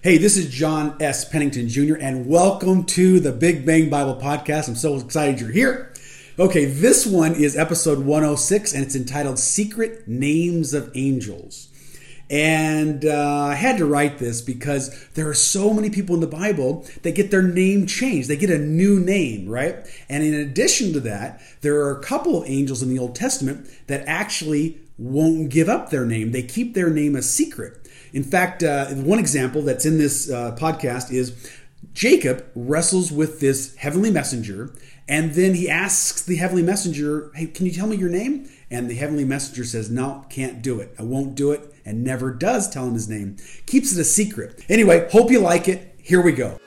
Hey, this is John S. Pennington Jr., and welcome to the Big Bang Bible Podcast. I'm so excited you're here. Okay, this one is episode 106, and it's entitled Secret Names of Angels. And uh, I had to write this because there are so many people in the Bible that get their name changed. They get a new name, right? And in addition to that, there are a couple of angels in the Old Testament that actually won't give up their name. They keep their name a secret. In fact, uh, one example that's in this uh, podcast is Jacob wrestles with this heavenly messenger, and then he asks the heavenly messenger, Hey, can you tell me your name? And the heavenly messenger says, No, can't do it. I won't do it, and never does tell him his name. Keeps it a secret. Anyway, hope you like it. Here we go.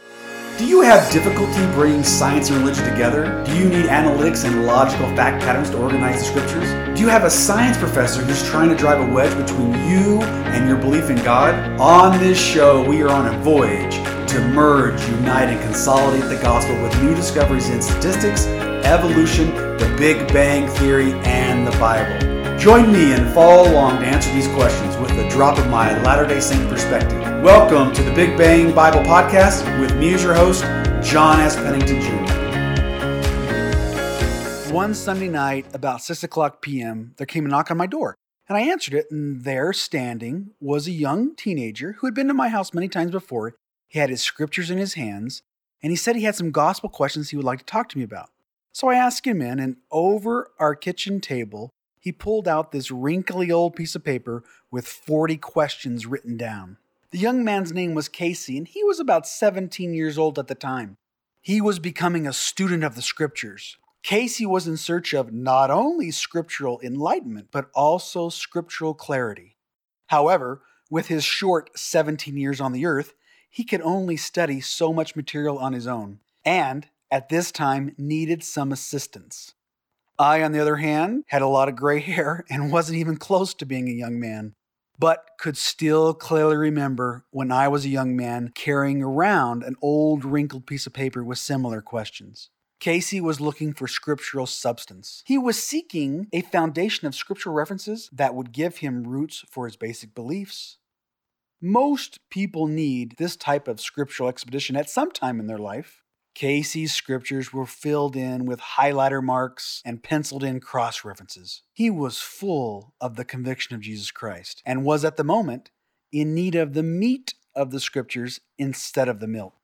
Do you have difficulty bringing science and religion together? Do you need analytics and logical fact patterns to organize the scriptures? Do you have a science professor who's trying to drive a wedge between you and your belief in God? On this show, we are on a voyage to merge, unite, and consolidate the gospel with new discoveries in statistics, evolution, the Big Bang Theory, and the Bible. Join me and follow along to answer these questions with a drop of my Latter day Saint perspective. Welcome to the Big Bang Bible Podcast with me as your host, John S. Pennington Jr. One Sunday night, about 6 o'clock p.m., there came a knock on my door. And I answered it, and there, standing, was a young teenager who had been to my house many times before he had his scriptures in his hands, and he said he had some gospel questions he would like to talk to me about. So I asked him in, and over our kitchen table, he pulled out this wrinkly old piece of paper with 40 questions written down. The young man's name was Casey, and he was about 17 years old at the time. He was becoming a student of the scriptures. Casey was in search of not only scriptural enlightenment, but also scriptural clarity. However, with his short 17 years on the earth, he could only study so much material on his own, and at this time needed some assistance. I, on the other hand, had a lot of gray hair and wasn't even close to being a young man, but could still clearly remember when I was a young man carrying around an old wrinkled piece of paper with similar questions. Casey was looking for scriptural substance. He was seeking a foundation of scriptural references that would give him roots for his basic beliefs, most people need this type of scriptural expedition at some time in their life. Casey's scriptures were filled in with highlighter marks and penciled in cross references. He was full of the conviction of Jesus Christ and was at the moment in need of the meat of the scriptures instead of the milk.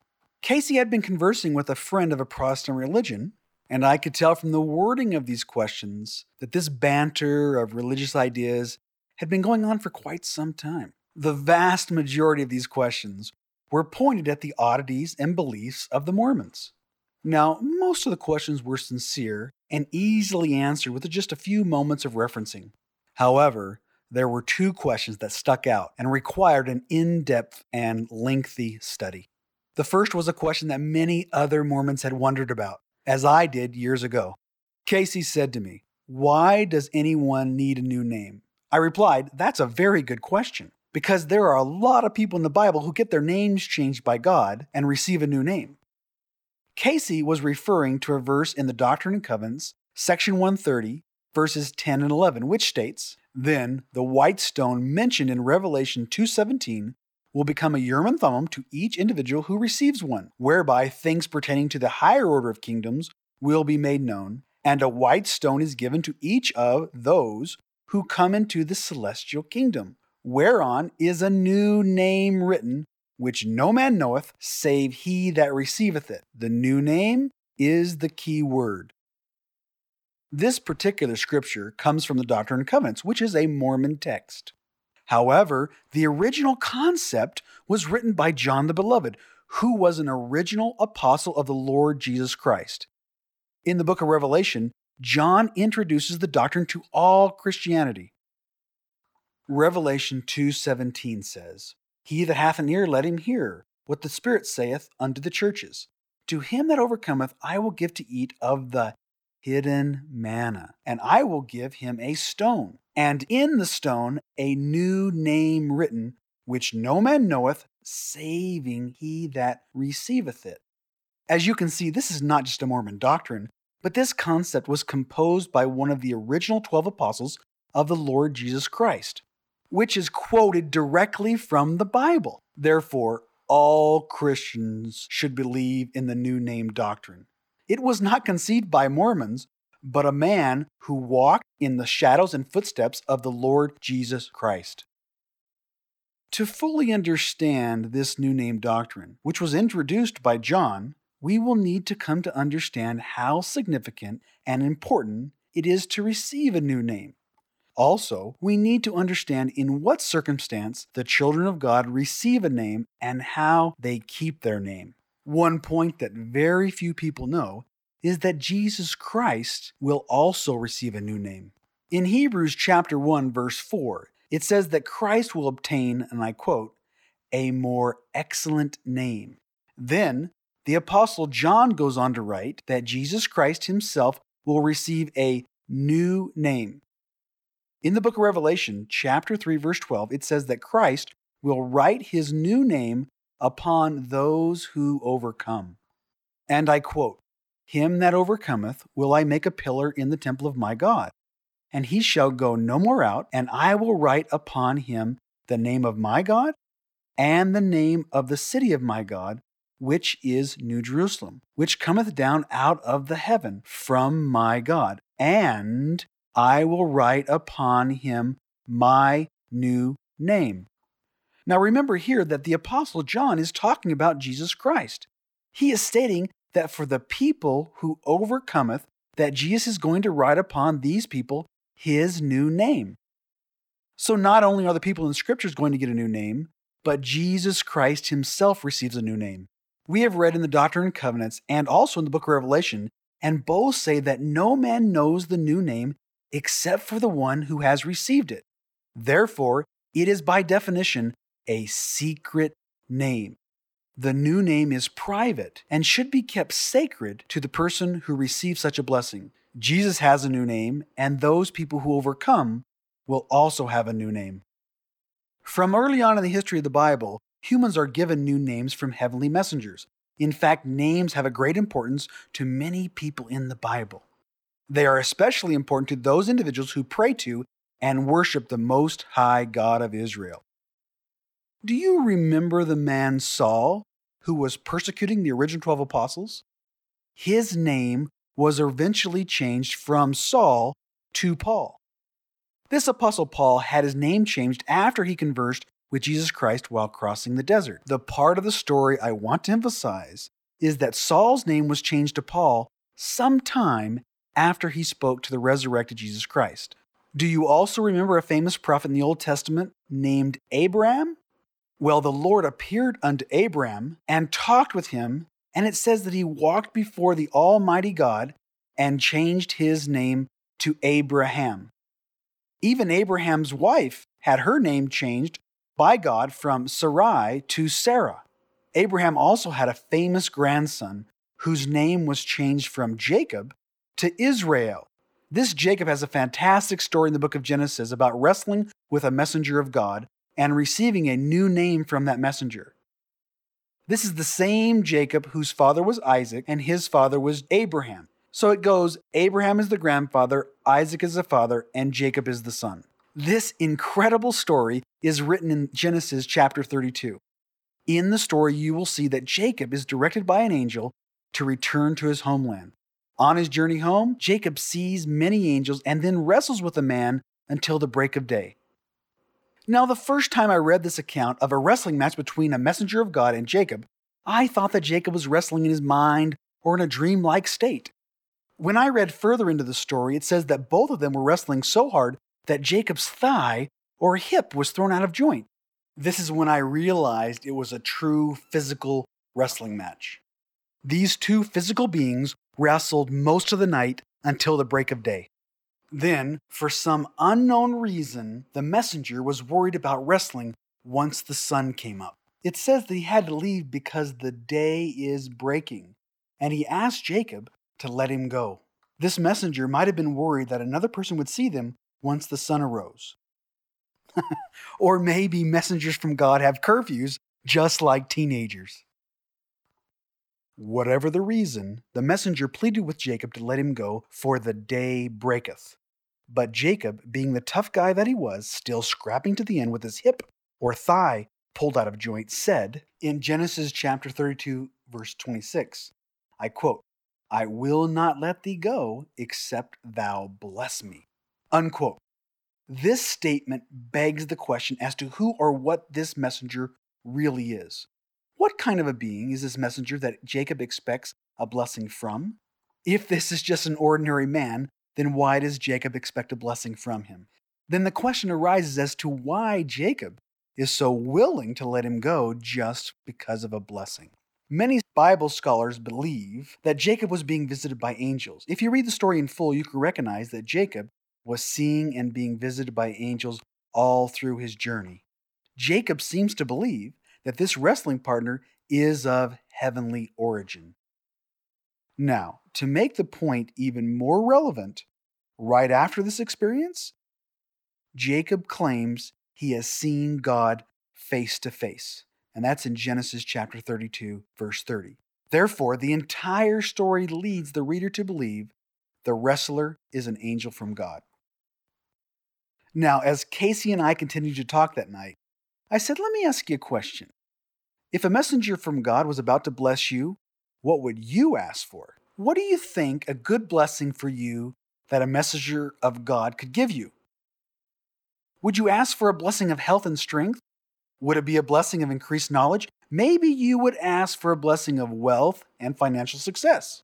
Casey had been conversing with a friend of a Protestant religion, and I could tell from the wording of these questions that this banter of religious ideas had been going on for quite some time. The vast majority of these questions were pointed at the oddities and beliefs of the Mormons. Now, most of the questions were sincere and easily answered with just a few moments of referencing. However, there were two questions that stuck out and required an in depth and lengthy study. The first was a question that many other Mormons had wondered about, as I did years ago. Casey said to me, Why does anyone need a new name? I replied, That's a very good question because there are a lot of people in the Bible who get their names changed by God and receive a new name. Casey was referring to a verse in the Doctrine and Covenants, section 130, verses 10 and 11, which states, Then the white stone mentioned in Revelation 2:17 will become a Urim and Thummim to each individual who receives one, whereby things pertaining to the higher order of kingdoms will be made known, and a white stone is given to each of those who come into the celestial kingdom whereon is a new name written, which no man knoweth, save he that receiveth it. The new name is the key word. This particular scripture comes from the Doctrine and Covenants, which is a Mormon text. However, the original concept was written by John the Beloved, who was an original apostle of the Lord Jesus Christ. In the book of Revelation, John introduces the doctrine to all Christianity. Revelation 2:17 says, "He that hath an ear let him hear what the Spirit saith unto the churches. To him that overcometh I will give to eat of the hidden manna, and I will give him a stone, and in the stone a new name written, which no man knoweth, saving he that receiveth it." As you can see, this is not just a Mormon doctrine, but this concept was composed by one of the original 12 apostles of the Lord Jesus Christ which is quoted directly from the Bible. Therefore, all Christians should believe in the new name doctrine. It was not conceived by Mormons, but a man who walked in the shadows and footsteps of the Lord Jesus Christ. To fully understand this new name doctrine, which was introduced by John, we will need to come to understand how significant and important it is to receive a new name. Also, we need to understand in what circumstance the children of God receive a name and how they keep their name. One point that very few people know is that Jesus Christ will also receive a new name. In Hebrews chapter 1 verse 4, it says that Christ will obtain, and I quote, a more excellent name. Then the apostle John goes on to write that Jesus Christ himself will receive a new name. In the book of Revelation, chapter 3, verse 12, it says that Christ will write his new name upon those who overcome. And I quote, Him that overcometh will I make a pillar in the temple of my God, and he shall go no more out, and I will write upon him the name of my God and the name of the city of my God, which is New Jerusalem, which cometh down out of the heaven from my God, and I will write upon him my new name. Now remember here that the Apostle John is talking about Jesus Christ. He is stating that for the people who overcometh, that Jesus is going to write upon these people his new name. So not only are the people in scriptures going to get a new name, but Jesus Christ himself receives a new name. We have read in the Doctrine and Covenants and also in the book of Revelation, and both say that no man knows the new name except for the one who has received it. Therefore, it is by definition a secret name. The new name is private and should be kept sacred to the person who receives such a blessing. Jesus has a new name, and those people who overcome will also have a new name. From early on in the history of the Bible, humans are given new names from heavenly messengers. In fact, names have a great importance to many people in the Bible. They are especially important to those individuals who pray to and worship the Most High God of Israel. Do you remember the man Saul who was persecuting the original 12 apostles? His name was eventually changed from Saul to Paul. This apostle Paul had his name changed after he conversed with Jesus Christ while crossing the desert. The part of the story I want to emphasize is that Saul's name was changed to Paul sometime after he spoke to the resurrected Jesus Christ. Do you also remember a famous prophet in the Old Testament named Abram? Well, the Lord appeared unto Abraham and talked with him, and it says that he walked before the Almighty God and changed his name to Abraham. Even Abraham's wife had her name changed by God from Sarai to Sarah. Abraham also had a famous grandson whose name was changed from Jacob to Israel. This Jacob has a fantastic story in the book of Genesis about wrestling with a messenger of God and receiving a new name from that messenger. This is the same Jacob whose father was Isaac and his father was Abraham. So it goes Abraham is the grandfather, Isaac is the father, and Jacob is the son. This incredible story is written in Genesis chapter 32. In the story, you will see that Jacob is directed by an angel to return to his homeland. On his journey home, Jacob sees many angels and then wrestles with a man until the break of day. Now, the first time I read this account of a wrestling match between a messenger of God and Jacob, I thought that Jacob was wrestling in his mind or in a dreamlike state. When I read further into the story, it says that both of them were wrestling so hard that Jacob's thigh or hip was thrown out of joint. This is when I realized it was a true physical wrestling match. These two physical beings wrestled most of the night until the break of day. Then, for some unknown reason, the messenger was worried about wrestling once the sun came up. It says that he had to leave because the day is breaking, and he asked Jacob to let him go. This messenger might have been worried that another person would see them once the sun arose. or maybe messengers from God have curfews just like teenagers. Whatever the reason, the messenger pleaded with Jacob to let him go, for the day breaketh. But Jacob, being the tough guy that he was, still scrapping to the end with his hip or thigh pulled out of joint, said in Genesis chapter 32, verse 26, I quote, I will not let thee go except thou bless me. Unquote. This statement begs the question as to who or what this messenger really is. What kind of a being is this messenger that Jacob expects a blessing from? If this is just an ordinary man, then why does Jacob expect a blessing from him? Then the question arises as to why Jacob is so willing to let him go just because of a blessing. Many Bible scholars believe that Jacob was being visited by angels. If you read the story in full, you can recognize that Jacob was seeing and being visited by angels all through his journey. Jacob seems to believe that this wrestling partner is of heavenly origin. Now, to make the point even more relevant, right after this experience, Jacob claims he has seen God face to face. And that's in Genesis chapter 32, verse 30. Therefore, the entire story leads the reader to believe the wrestler is an angel from God. Now, as Casey and I continued to talk that night, I said, Let me ask you a question. If a messenger from God was about to bless you, what would you ask for? What do you think a good blessing for you that a messenger of God could give you? Would you ask for a blessing of health and strength? Would it be a blessing of increased knowledge? Maybe you would ask for a blessing of wealth and financial success.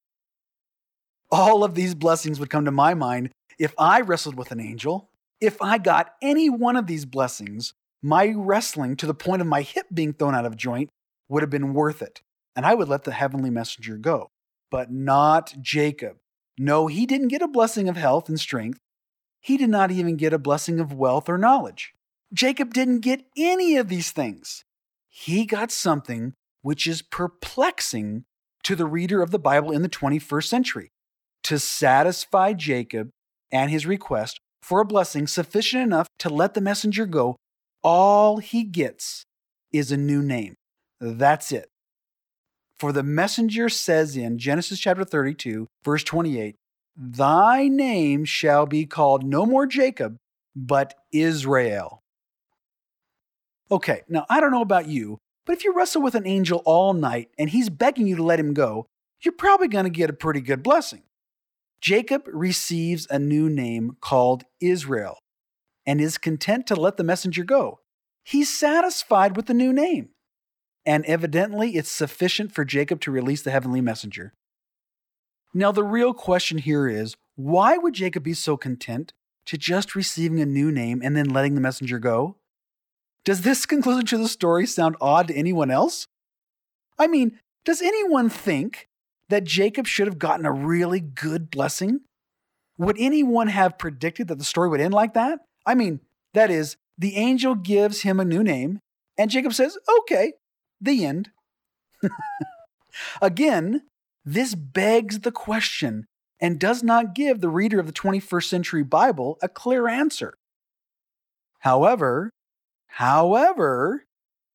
All of these blessings would come to my mind if I wrestled with an angel. If I got any one of these blessings, my wrestling to the point of my hip being thrown out of joint would have been worth it, and I would let the heavenly messenger go. But not Jacob. No, he didn't get a blessing of health and strength. He did not even get a blessing of wealth or knowledge. Jacob didn't get any of these things. He got something which is perplexing to the reader of the Bible in the 21st century. To satisfy Jacob and his request for a blessing sufficient enough to let the messenger go, all he gets is a new name. That's it. For the messenger says in Genesis chapter 32, verse 28, Thy name shall be called no more Jacob, but Israel. Okay, now I don't know about you, but if you wrestle with an angel all night and he's begging you to let him go, you're probably going to get a pretty good blessing. Jacob receives a new name called Israel and is content to let the messenger go. He's satisfied with the new name. And evidently, it's sufficient for Jacob to release the heavenly messenger. Now, the real question here is why would Jacob be so content to just receiving a new name and then letting the messenger go? Does this conclusion to the story sound odd to anyone else? I mean, does anyone think that Jacob should have gotten a really good blessing? Would anyone have predicted that the story would end like that? I mean, that is, the angel gives him a new name, and Jacob says, okay, the end. Again, this begs the question and does not give the reader of the 21st century Bible a clear answer. However, However,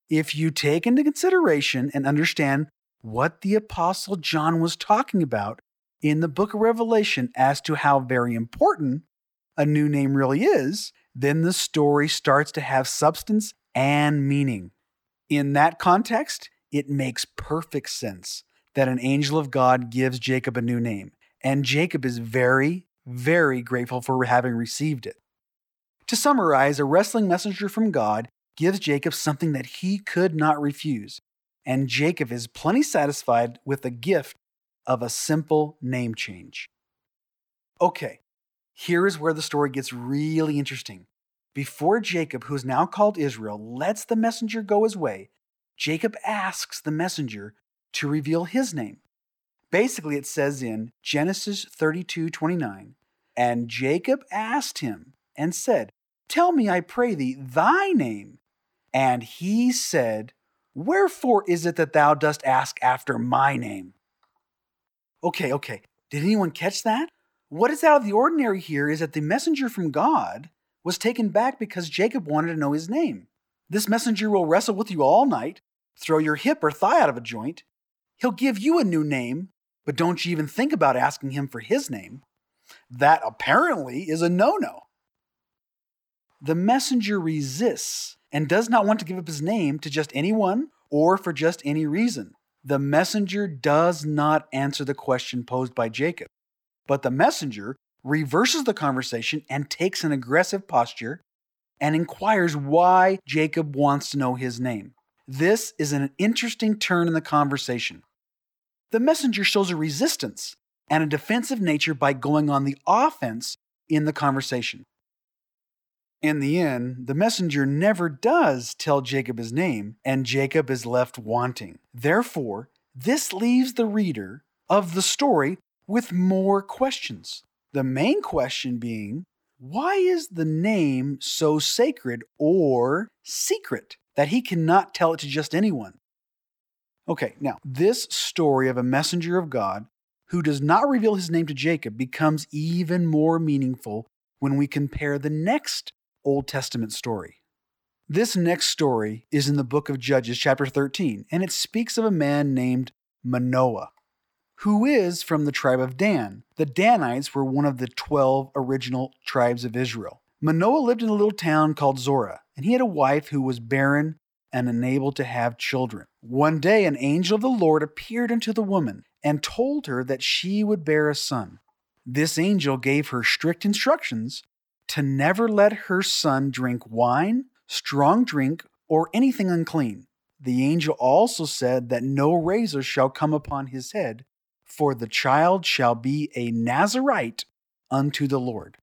if you take into consideration and understand what the Apostle John was talking about in the book of Revelation as to how very important a new name really is, then the story starts to have substance and meaning. In that context, it makes perfect sense that an angel of God gives Jacob a new name, and Jacob is very, very grateful for having received it. To summarize, a wrestling messenger from God gives Jacob something that he could not refuse, and Jacob is plenty satisfied with the gift of a simple name change. Okay, here is where the story gets really interesting. Before Jacob, who is now called Israel, lets the messenger go his way, Jacob asks the messenger to reveal his name. Basically, it says in Genesis 32 29, and Jacob asked him and said, Tell me, I pray thee, thy name. And he said, Wherefore is it that thou dost ask after my name? Okay, okay. Did anyone catch that? What is out of the ordinary here is that the messenger from God was taken back because Jacob wanted to know his name. This messenger will wrestle with you all night, throw your hip or thigh out of a joint. He'll give you a new name, but don't you even think about asking him for his name. That apparently is a no no. the messenger resists and does not want to give up his name to just anyone or for just any reason. The messenger does not answer the question posed by Jacob, but the messenger reverses the conversation and takes an aggressive posture and inquires why Jacob wants to know his name. This is an interesting turn in the conversation. The messenger shows a resistance and a defensive nature by going on the offense in the conversation. In the end, the messenger never does tell Jacob his name, and Jacob is left wanting. Therefore, this leaves the reader of the story with more questions. The main question being, why is the name so sacred or secret that he cannot tell it to just anyone? Okay, now, this story of a messenger of God who does not reveal his name to Jacob becomes even more meaningful when we compare the next Old Testament story. This next story is in the book of Judges, chapter 13, and it speaks of a man named Manoah, who is from the tribe of Dan. The Danites were one of the 12 original tribes of Israel. Manoah lived in a little town called Zorah, and he had a wife who was barren and unable to have children. One day, an angel of the Lord appeared unto the woman and told her that she would bear a son. This angel gave her strict instructions to never let her son drink wine, strong drink, or anything unclean. The angel also said that no razor shall come upon his head, for the child shall be a Nazarite unto the Lord.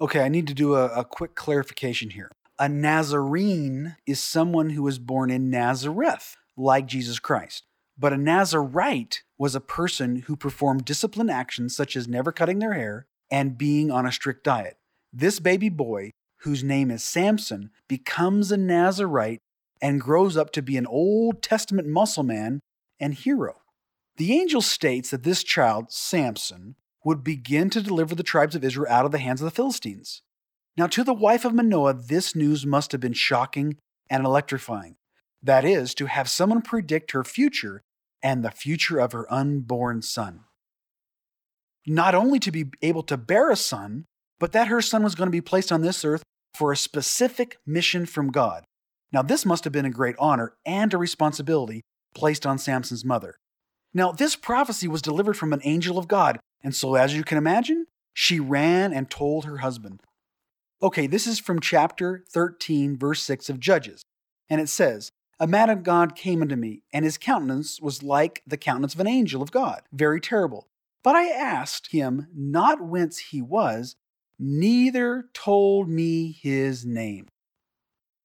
Okay, I need to do a, a quick clarification here. A Nazarene is someone who was born in Nazareth, like Jesus Christ. But a Nazarite was a person who performed disciplined actions such as never cutting their hair and being on a strict diet. This baby boy, whose name is Samson, becomes a Nazarite and grows up to be an Old Testament muscle man and hero. The angel states that this child, Samson, would begin to deliver the tribes of Israel out of the hands of the Philistines. Now, to the wife of Manoah, this news must have been shocking and electrifying. That is, to have someone predict her future and the future of her unborn son. Not only to be able to bear a son, but that her son was going to be placed on this earth for a specific mission from God. Now, this must have been a great honor and a responsibility placed on Samson's mother. Now, this prophecy was delivered from an angel of God, and so as you can imagine, she ran and told her husband. Okay, this is from chapter 13, verse 6 of Judges, and it says, a man of God came unto me, and his countenance was like the countenance of an angel of God, very terrible. But I asked him not whence he was, neither told me his name.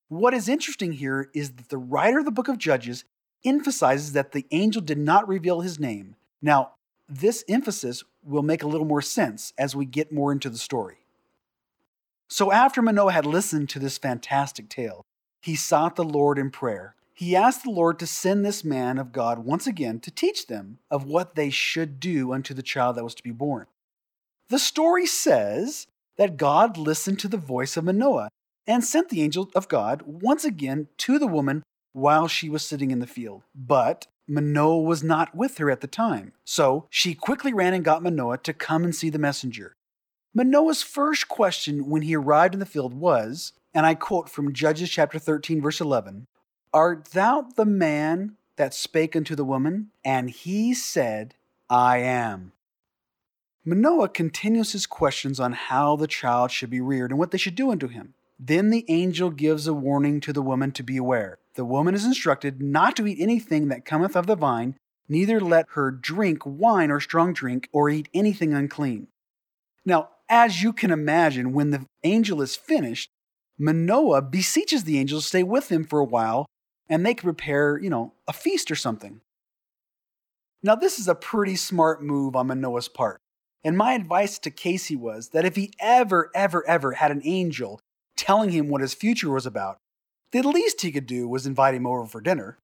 What is interesting here is that the writer of the book of Judges emphasizes that the angel did not reveal his name. Now, this emphasis will make a little more sense as we get more into the story. So, after Manoah had listened to this fantastic tale, he sought the Lord in prayer he asked the Lord to send this man of God once again to teach them of what they should do unto the child that was to be born. The story says that God listened to the voice of Manoah and sent the angel of God once again to the woman while she was sitting in the field. But Manoah was not with her at the time. So she quickly ran and got Manoah to come and see the messenger. Manoah's first question when he arrived in the field was, and I quote from Judges chapter 13, verse 11 Art thou the man that spake unto the woman? And he said, I am. Manoah continues his questions on how the child should be reared and what they should do unto him. Then the angel gives a warning to the woman to beware. The woman is instructed not to eat anything that cometh of the vine, neither let her drink wine or strong drink, or eat anything unclean. Now, as you can imagine, when the angel is finished, Manoah beseeches the angel to stay with him for a while and they could prepare, you know, a feast or something. Now, this is a pretty smart move on Manoah's part. And my advice to Casey was that if he ever, ever, ever had an angel telling him what his future was about, the least he could do was invite him over for dinner.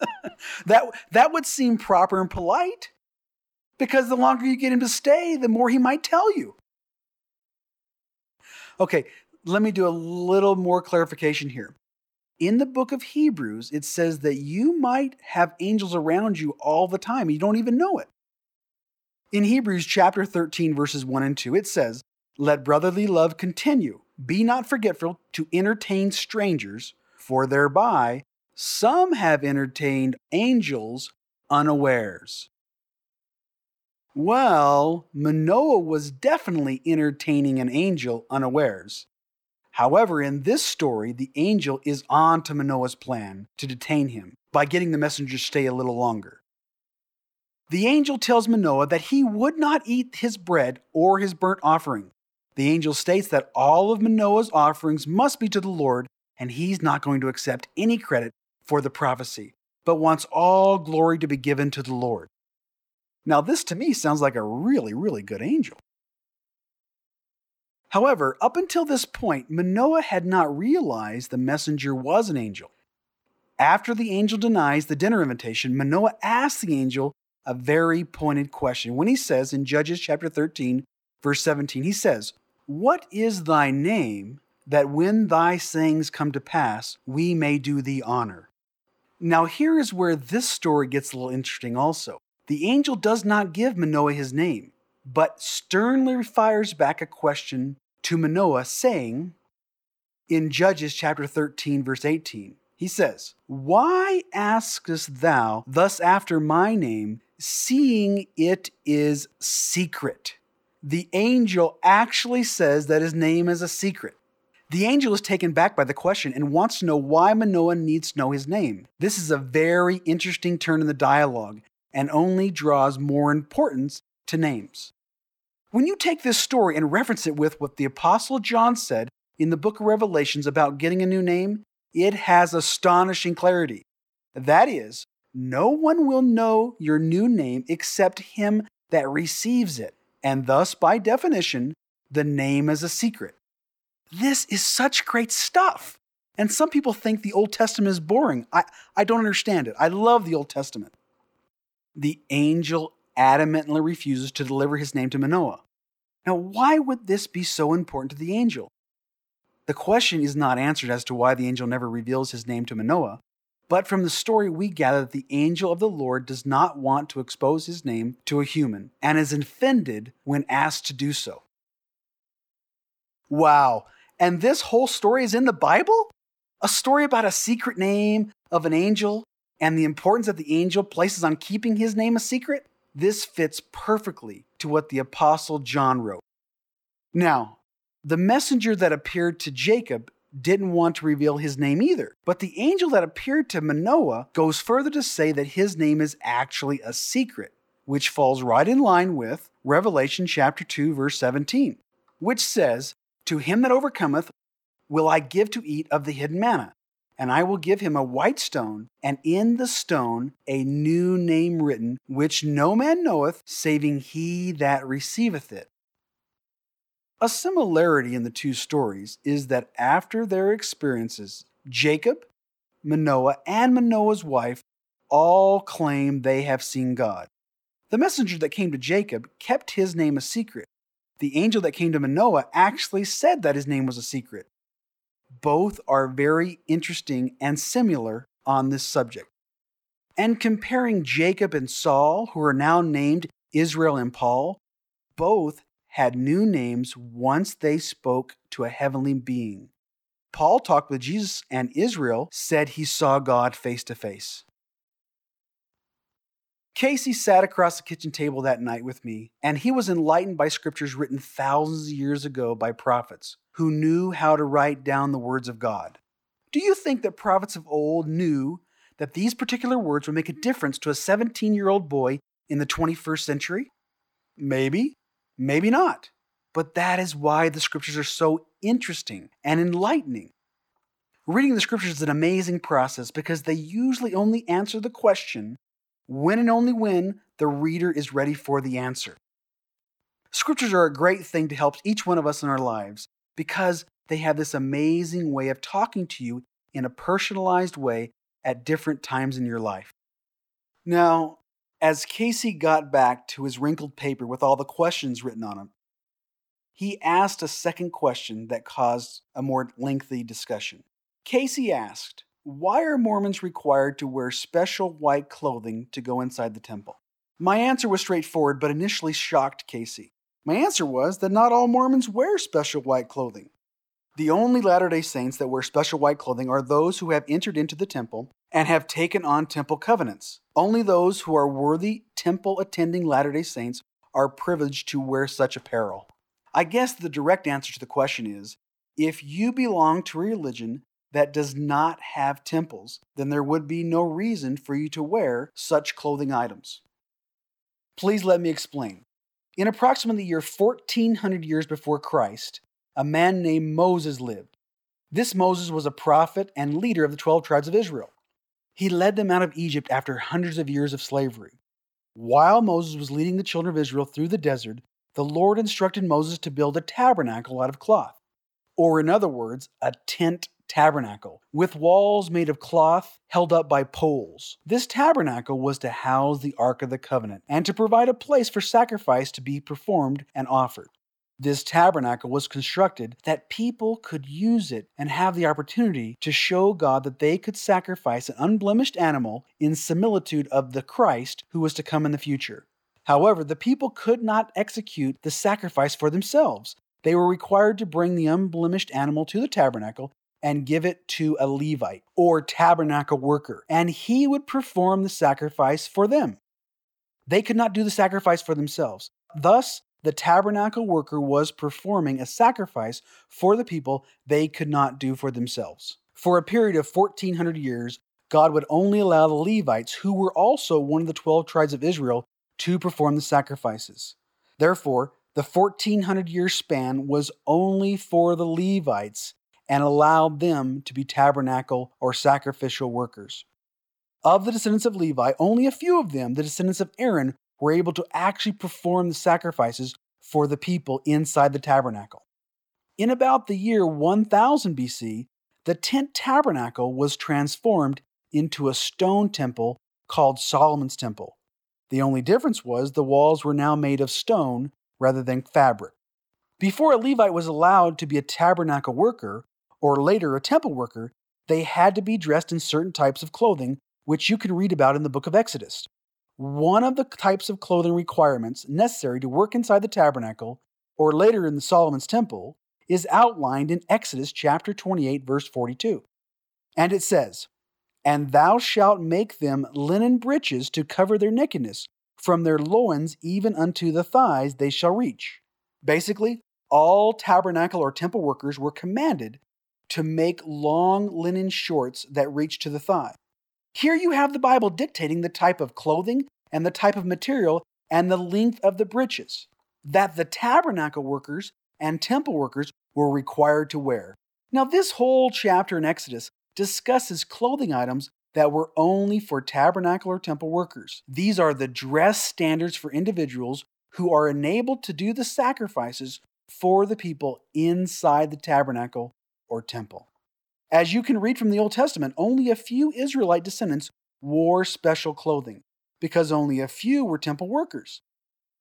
that, that would seem proper and polite, because the longer you get him to stay, the more he might tell you. Okay, let me do a little more clarification here in the book of Hebrews, it says that you might have angels around you all the time. You don't even know it. In Hebrews chapter 13, verses 1 and 2, it says, Let brotherly love continue. Be not forgetful to entertain strangers, for thereby some have entertained angels unawares. Well, Manoah was definitely entertaining an angel unawares. However, in this story, the angel is on to Manoah's plan to detain him by getting the messenger to stay a little longer. The angel tells Manoah that he would not eat his bread or his burnt offering. The angel states that all of Manoah's offerings must be to the Lord, and he's not going to accept any credit for the prophecy, but wants all glory to be given to the Lord. Now, this to me sounds like a really, really good angel. However, up until this point, Manoah had not realized the messenger was an angel. After the angel denies the dinner invitation, Manoah asks the angel a very pointed question. When he says in Judges chapter 13, verse 17, he says, What is thy name, that when thy sayings come to pass, we may do thee honor? Now, here is where this story gets a little interesting also. The angel does not give Manoah his name but sternly fires back a question to Manoah, saying in Judges chapter 13, verse 18, he says, Why askest thou thus after my name, seeing it is secret? The angel actually says that his name is a secret. The angel is taken back by the question and wants to know why Manoah needs to know his name. This is a very interesting turn in the dialogue and only draws more importance to names. When you take this story and reference it with what the Apostle John said in the book of Revelations about getting a new name, it has astonishing clarity. That is, no one will know your new name except him that receives it, and thus, by definition, the name is a secret. This is such great stuff. And some people think the Old Testament is boring. I, I don't understand it. I love the Old Testament. The angel adamantly refuses to deliver his name to Manoah. Now, why would this be so important to the angel? The question is not answered as to why the angel never reveals his name to Manoah, but from the story we gather that the angel of the Lord does not want to expose his name to a human and is offended when asked to do so. Wow, and this whole story is in the Bible? A story about a secret name of an angel and the importance that the angel places on keeping his name a secret? This fits perfectly to what the Apostle John wrote. Now, the messenger that appeared to Jacob didn't want to reveal his name either, but the angel that appeared to Manoah goes further to say that his name is actually a secret, which falls right in line with Revelation chapter 2 verse 17, which says, "To him that overcometh will I give to eat of the hidden manna, and I will give him a white stone, and in the stone a new name written, which no man knoweth, saving he that receiveth it. A similarity in the two stories is that after their experiences, Jacob, Manoah, and Manoah's wife all claim they have seen God. The messenger that came to Jacob kept his name a secret. The angel that came to Manoah actually said that his name was a secret both are very interesting and similar on this subject. And comparing Jacob and Saul, who are now named Israel and Paul, both had new names once they spoke to a heavenly being. Paul talked with Jesus, and Israel said he saw God face to face. Casey sat across the kitchen table that night with me, and he was enlightened by scriptures written thousands of years ago by prophets who knew how to write down the words of God. Do you think that prophets of old knew that these particular words would make a difference to a 17 year old boy in the 21st century? Maybe, maybe not. But that is why the scriptures are so interesting and enlightening. Reading the scriptures is an amazing process because they usually only answer the question when and only when the reader is ready for the answer. Scriptures are a great thing to help each one of us in our lives because they have this amazing way of talking to you in a personalized way at different times in your life. Now, as Casey got back to his wrinkled paper with all the questions written on them, he asked a second question that caused a more lengthy discussion. Casey asked, Why are Mormons required to wear special white clothing to go inside the temple? My answer was straightforward, but initially shocked Casey. My answer was that not all Mormons wear special white clothing. The only Latter day Saints that wear special white clothing are those who have entered into the temple and have taken on temple covenants. Only those who are worthy temple attending Latter day Saints are privileged to wear such apparel. I guess the direct answer to the question is if you belong to a religion that does not have temples, then there would be no reason for you to wear such clothing items. Please let me explain. In approximately the year 1400 years before Christ, a man named Moses lived. This Moses was a prophet and leader of the 12 tribes of Israel. He led them out of Egypt after hundreds of years of slavery. While Moses was leading the children of Israel through the desert, the Lord instructed Moses to build a tabernacle out of cloth, or in other words, a tent tabernacle, with walls made of cloth held up by poles. This tabernacle was to house the Ark of the Covenant and to provide a place for sacrifice to be performed and offered. This tabernacle was constructed that people could use it and have the opportunity to show God that they could sacrifice an unblemished animal in similitude of the Christ who was to come in the future. However, the people could not execute the sacrifice for themselves. They were required to bring the unblemished animal to the tabernacle and give it to a Levite or tabernacle worker, and he would perform the sacrifice for them. They could not do the sacrifice for themselves. Thus, the tabernacle worker was performing a sacrifice for the people they could not do for themselves. For a period of 1400 years, God would only allow the Levites, who were also one of the 12 tribes of Israel, to perform the sacrifices. Therefore, the 1400 year span was only for the Levites and allowed them to be tabernacle or sacrificial workers. Of the descendants of Levi, only a few of them, the descendants of Aaron, were able to actually perform the sacrifices for the people inside the tabernacle. In about the year 1000 BC, the tent tabernacle was transformed into a stone temple called Solomon's Temple. The only difference was the walls were now made of stone rather than fabric. Before a Levite was allowed to be a tabernacle worker, or later a temple worker, they had to be dressed in certain types of clothing, which you can read about in the book of Exodus. One of the types of clothing requirements necessary to work inside the tabernacle, or later in Solomon's temple, is outlined in Exodus chapter 28, verse 42. And it says, And thou shalt make them linen breeches to cover their nakedness, from their loins even unto the thighs they shall reach. Basically, all tabernacle or temple workers were commanded to make long linen shorts that reach to the thigh. Here you have the Bible dictating the type of clothing and the type of material and the length of the breeches that the tabernacle workers and temple workers were required to wear. Now, this whole chapter in Exodus discusses clothing items that were only for tabernacle or temple workers. These are the dress standards for individuals who are enabled to do the sacrifices for the people inside the tabernacle or temple. As you can read from the Old Testament, only a few Israelite descendants wore special clothing because only a few were temple workers.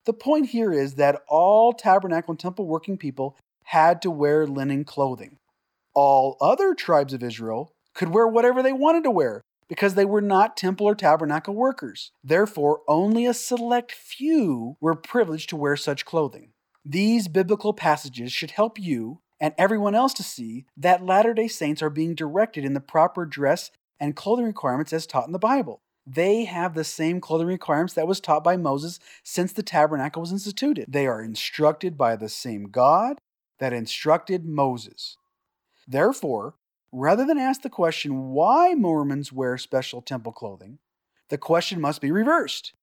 The point here is that all tabernacle and temple working people had to wear linen clothing. All other tribes of Israel could wear whatever they wanted to wear because they were not temple or tabernacle workers. Therefore, only a select few were privileged to wear such clothing. These biblical passages should help you and everyone else to see that Latter day Saints are being directed in the proper dress and clothing requirements as taught in the Bible. They have the same clothing requirements that was taught by Moses since the tabernacle was instituted. They are instructed by the same God that instructed Moses. Therefore, rather than ask the question why Mormons wear special temple clothing, the question must be reversed.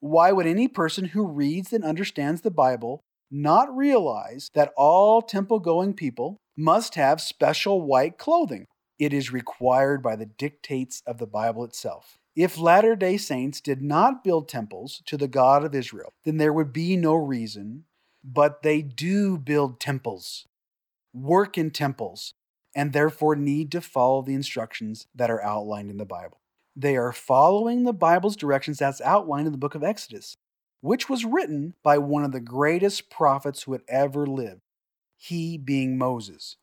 Why would any person who reads and understands the Bible not realize that all temple going people must have special white clothing. It is required by the dictates of the Bible itself. If Latter day Saints did not build temples to the God of Israel, then there would be no reason, but they do build temples, work in temples, and therefore need to follow the instructions that are outlined in the Bible. They are following the Bible's directions that's outlined in the book of Exodus which was written by one of the greatest prophets who had ever lived, he being Moses.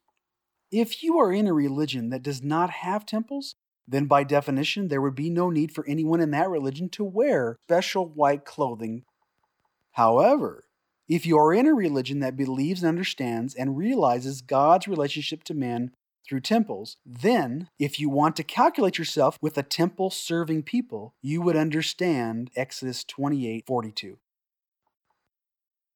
If you are in a religion that does not have temples, then by definition there would be no need for anyone in that religion to wear special white clothing. However, If you are in a religion that believes and understands and realizes God's relationship to man through temples, then if you want to calculate yourself with a temple serving people, you would understand Exodus 28 42.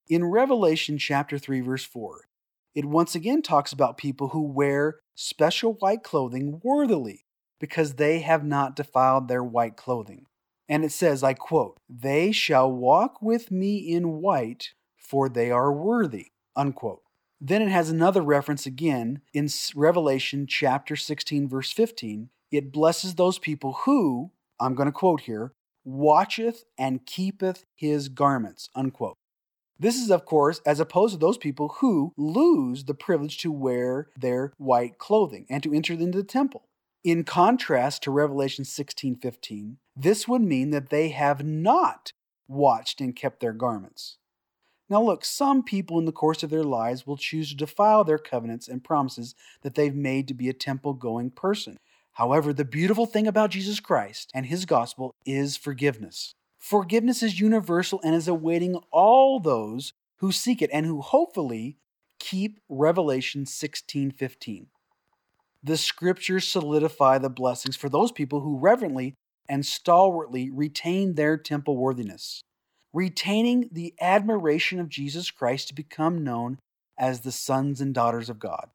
In Revelation chapter 3, verse 4, it once again talks about people who wear special white clothing worthily because they have not defiled their white clothing. And it says, I quote, They shall walk with me in white, for they are worthy. Unquote. Then it has another reference again in Revelation chapter 16, verse 15. It blesses those people who, I'm going to quote here, watcheth and keepeth his garments. Unquote. This is, of course, as opposed to those people who lose the privilege to wear their white clothing and to enter into the temple. In contrast to Revelation 16:15, this would mean that they have not watched and kept their garments. Now, look, some people in the course of their lives will choose to defile their covenants and promises that they've made to be a temple going person. However, the beautiful thing about Jesus Christ and his gospel is forgiveness. Forgiveness is universal and is awaiting all those who seek it and who hopefully keep Revelation 16:15. The scriptures solidify the blessings for those people who reverently and stalwartly retain their temple worthiness, retaining the admiration of Jesus Christ to become known as the sons and daughters of God.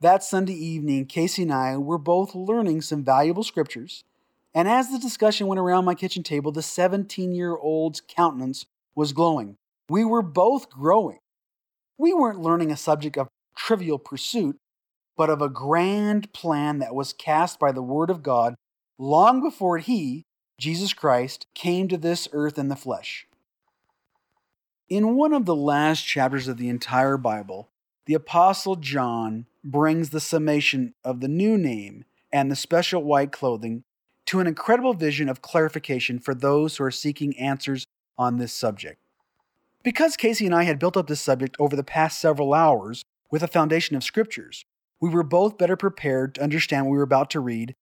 That Sunday evening, Casey and I were both learning some valuable scriptures and as the discussion went around my kitchen table, the 17 year old's countenance was glowing. We were both growing. We weren't learning a subject of trivial pursuit, but of a grand plan that was cast by the Word of God long before He, Jesus Christ, came to this earth in the flesh. In one of the last chapters of the entire Bible, the Apostle John brings the summation of the new name and the special white clothing to an incredible vision of clarification for those who are seeking answers on this subject. Because Casey and I had built up this subject over the past several hours with a foundation of scriptures, we were both better prepared to understand what we were about to read.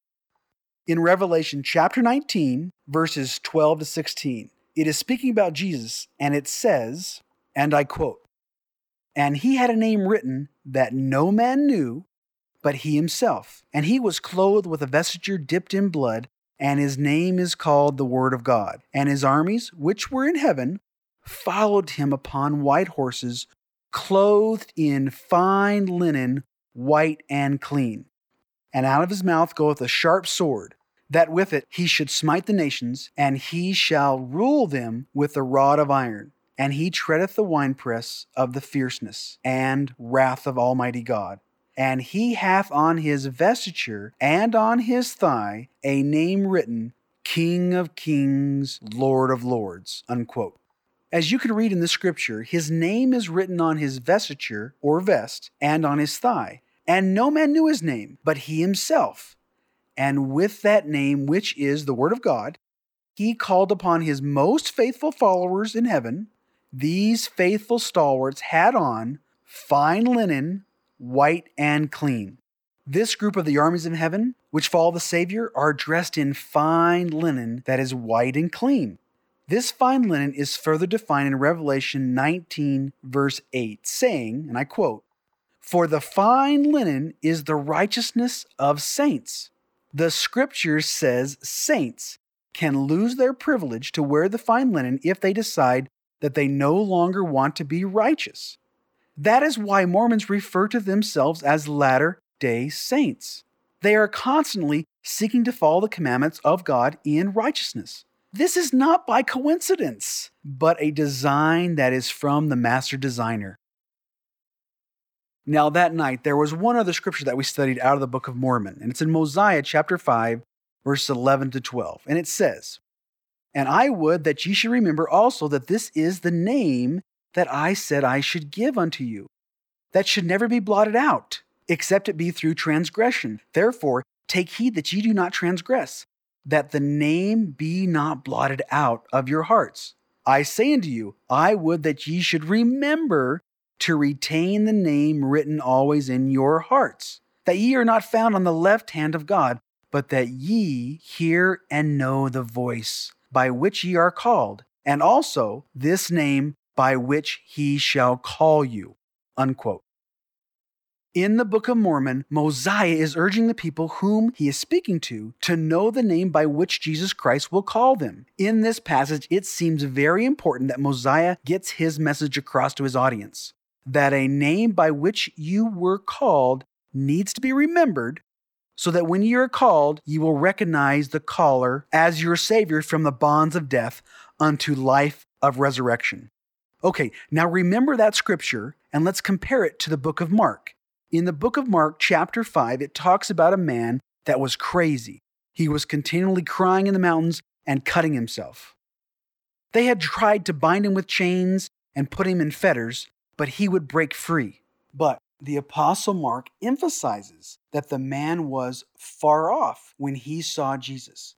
In Revelation chapter 19, verses 12 to 16, it is speaking about Jesus, and it says, and I quote, And he had a name written that no man knew but he himself, and he was clothed with a vesture dipped in blood, and his name is called the Word of God. And his armies, which were in heaven, followed him upon white horses, clothed in fine linen, white and clean. And out of his mouth goeth a sharp sword, that with it he should smite the nations, and he shall rule them with a rod of iron. And he treadeth the winepress of the fierceness and wrath of Almighty God and he hath on his vesture and on his thigh a name written King of Kings, Lord of Lords. Unquote. As you can read in the scripture, his name is written on his vesture or vest and on his thigh. And no man knew his name, but he himself. And with that name, which is the Word of God, he called upon his most faithful followers in heaven. These faithful stalwarts had on fine linen, white and clean. This group of the armies of heaven, which follow the Savior, are dressed in fine linen that is white and clean. This fine linen is further defined in Revelation 19, verse 8, saying, and I quote, For the fine linen is the righteousness of saints. The scripture says saints can lose their privilege to wear the fine linen if they decide that they no longer want to be righteous. That is why Mormons refer to themselves as Latter day Saints. They are constantly seeking to follow the commandments of God in righteousness. This is not by coincidence, but a design that is from the master designer. Now, that night, there was one other scripture that we studied out of the Book of Mormon, and it's in Mosiah chapter 5, verses 11 to 12. And it says, And I would that ye should remember also that this is the name that I said I should give unto you. That should never be blotted out, except it be through transgression. Therefore, take heed that ye do not transgress, that the name be not blotted out of your hearts. I say unto you, I would that ye should remember to retain the name written always in your hearts, that ye are not found on the left hand of God, but that ye hear and know the voice by which ye are called, and also this name by which he shall call you. Unquote. In the Book of Mormon, Mosiah is urging the people whom he is speaking to to know the name by which Jesus Christ will call them. In this passage, it seems very important that Mosiah gets his message across to his audience that a name by which you were called needs to be remembered so that when you are called, you will recognize the caller as your Savior from the bonds of death unto life of resurrection. Okay, now remember that scripture and let's compare it to the book of Mark. In the book of Mark, chapter 5, it talks about a man that was crazy. He was continually crying in the mountains and cutting himself. They had tried to bind him with chains and put him in fetters, but he would break free. But the Apostle Mark emphasizes that the man was far off when he saw Jesus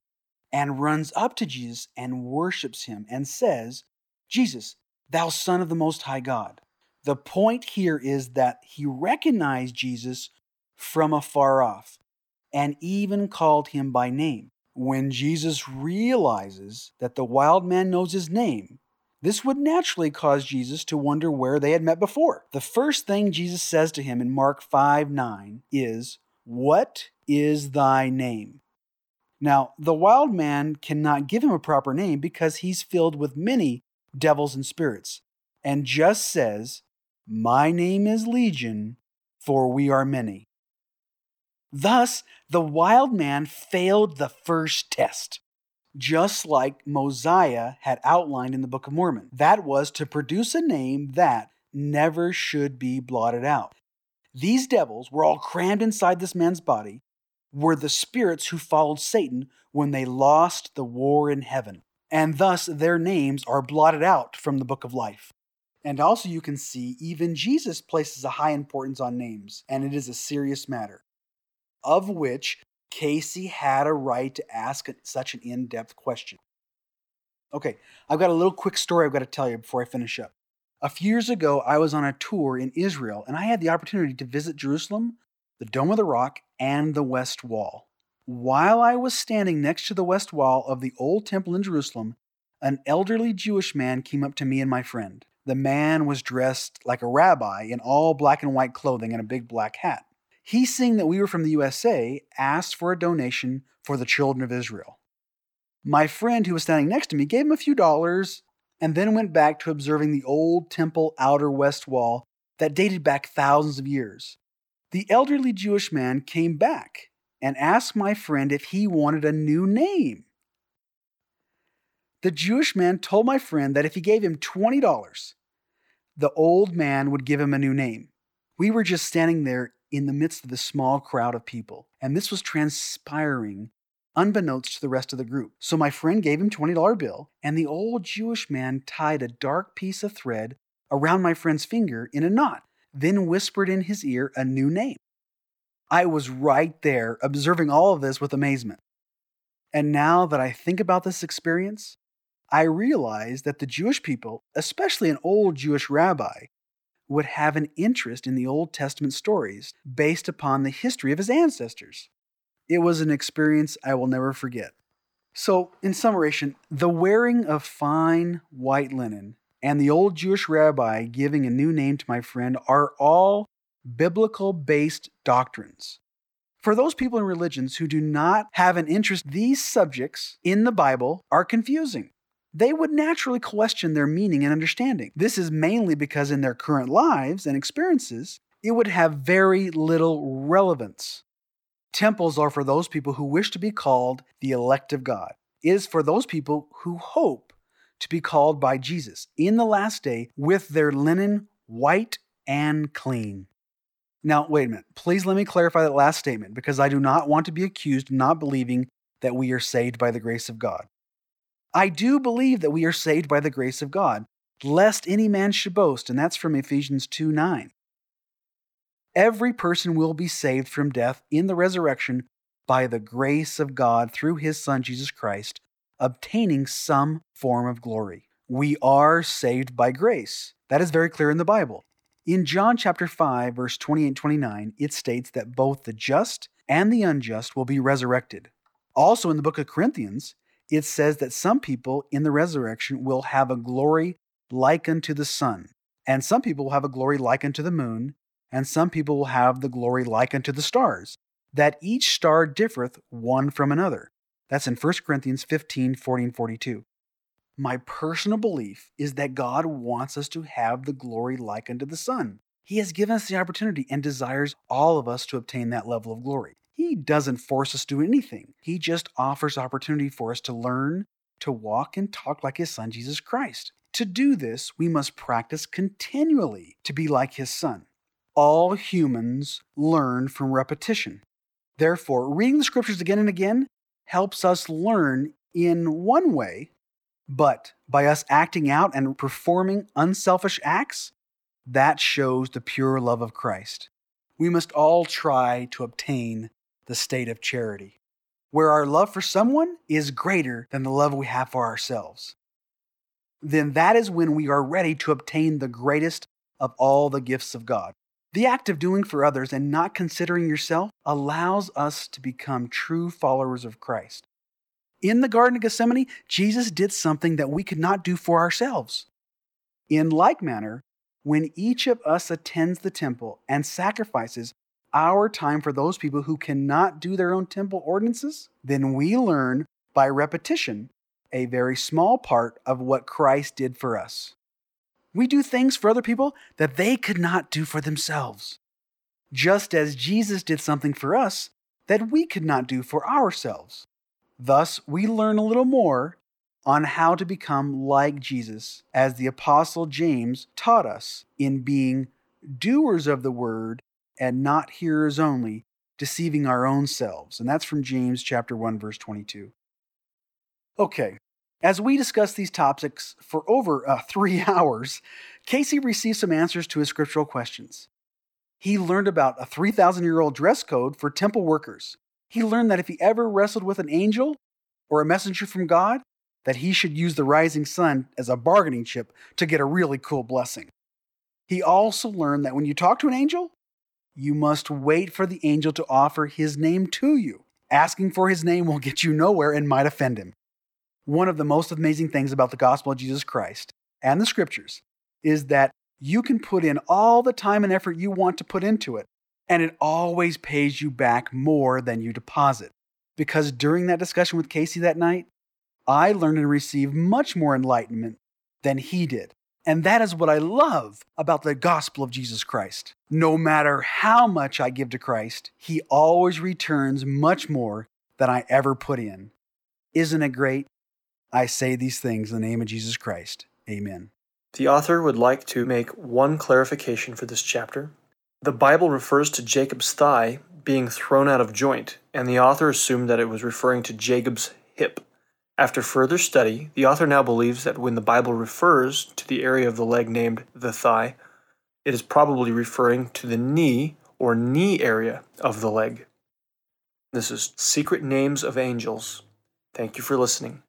and runs up to Jesus and worships him and says, Jesus, thou Son of the Most High God. The point here is that he recognized Jesus from afar off and even called him by name. When Jesus realizes that the wild man knows his name, this would naturally cause Jesus to wonder where they had met before. The first thing Jesus says to him in Mark 5 9 is, What is thy name? Now, the wild man cannot give him a proper name because he's filled with many devils and spirits, and just says, my name is Legion, for we are many. Thus, the wild man failed the first test, just like Mosiah had outlined in the Book of Mormon. That was to produce a name that never should be blotted out. These devils were all crammed inside this man's body, were the spirits who followed Satan when they lost the war in heaven, and thus their names are blotted out from the book of life. And also, you can see even Jesus places a high importance on names, and it is a serious matter, of which Casey had a right to ask such an in depth question. Okay, I've got a little quick story I've got to tell you before I finish up. A few years ago, I was on a tour in Israel, and I had the opportunity to visit Jerusalem, the Dome of the Rock, and the West Wall. While I was standing next to the West Wall of the Old Temple in Jerusalem, an elderly Jewish man came up to me and my friend. The man was dressed like a rabbi in all black and white clothing and a big black hat. He, seeing that we were from the USA, asked for a donation for the children of Israel. My friend, who was standing next to me, gave him a few dollars and then went back to observing the old temple outer west wall that dated back thousands of years. The elderly Jewish man came back and asked my friend if he wanted a new name. The Jewish man told my friend that if he gave him $20, the old man would give him a new name. We were just standing there in the midst of the small crowd of people, and this was transpiring unbeknownst to the rest of the group. So my friend gave him $20 bill, and the old Jewish man tied a dark piece of thread around my friend's finger in a knot, then whispered in his ear a new name. I was right there observing all of this with amazement. And now that I think about this experience, I realize that the Jewish people, especially an old Jewish rabbi, would have an interest in the Old Testament stories based upon the history of his ancestors. It was an experience I will never forget. So, in summation, the wearing of fine white linen and the old Jewish rabbi giving a new name to my friend are all biblical based doctrines. For those people in religions who do not have an interest, these subjects in the Bible are confusing they would naturally question their meaning and understanding. This is mainly because in their current lives and experiences, it would have very little relevance. Temples are for those people who wish to be called the elect of God. It is for those people who hope to be called by Jesus in the last day with their linen white and clean. Now, wait a minute. Please let me clarify that last statement because I do not want to be accused of not believing that we are saved by the grace of God. I do believe that we are saved by the grace of God, lest any man should boast, and that's from Ephesians 2 9. Every person will be saved from death in the resurrection by the grace of God through his Son Jesus Christ, obtaining some form of glory. We are saved by grace. That is very clear in the Bible. In John chapter 5 verse 28 29, it states that both the just and the unjust will be resurrected. Also in the book of Corinthians, it says that some people in the resurrection will have a glory like unto the sun. And some people will have a glory like unto the moon, and some people will have the glory like unto the stars, that each star differeth one from another. That's in 1 Corinthians 15 40 and 42. My personal belief is that God wants us to have the glory like unto the sun. He has given us the opportunity and desires all of us to obtain that level of glory. He doesn't force us to do anything. He just offers opportunity for us to learn, to walk and talk like his son Jesus Christ. To do this, we must practice continually to be like his son. All humans learn from repetition. Therefore, reading the scriptures again and again helps us learn in one way, but by us acting out and performing unselfish acts, that shows the pure love of Christ. We must all try to obtain the state of charity, where our love for someone is greater than the love we have for ourselves. Then that is when we are ready to obtain the greatest of all the gifts of God. The act of doing for others and not considering yourself allows us to become true followers of Christ. In the Garden of Gethsemane, Jesus did something that we could not do for ourselves. In like manner, when each of us attends the temple and sacrifices our time for those people who cannot do their own temple ordinances, then we learn by repetition a very small part of what Christ did for us. We do things for other people that they could not do for themselves, just as Jesus did something for us that we could not do for ourselves. Thus, we learn a little more on how to become like Jesus, as the Apostle James taught us in being doers of the word and not hearers only, deceiving our own selves. And that's from James chapter 1 verse 22. Okay. As we discuss these topics for over uh, 3 hours, Casey received some answers to his scriptural questions. He learned about a 3,000 year old dress code for temple workers. He learned that if he ever wrestled with an angel or a messenger from God, that he should use the rising sun as a bargaining chip to get a really cool blessing. He also learned that when you talk to an angel, you must wait for the angel to offer his name to you. Asking for his name will get you nowhere and might offend him. One of the most amazing things about the gospel of Jesus Christ and the scriptures is that you can put in all the time and effort you want to put into it, and it always pays you back more than you deposit. Because during that discussion with Casey that night, I learned and received much more enlightenment than he did. And that is what I love about the gospel of Jesus Christ. No matter how much I give to Christ, he always returns much more than I ever put in. Isn't it great? I say these things in the name of Jesus Christ. Amen. The author would like to make one clarification for this chapter. The Bible refers to Jacob's thigh being thrown out of joint, and the author assumed that it was referring to Jacob's hip. After further study, the author now believes that when the Bible refers to the area of the leg named the thigh, it is probably referring to the knee or knee area of the leg. This is Secret Names of Angels. Thank you for listening.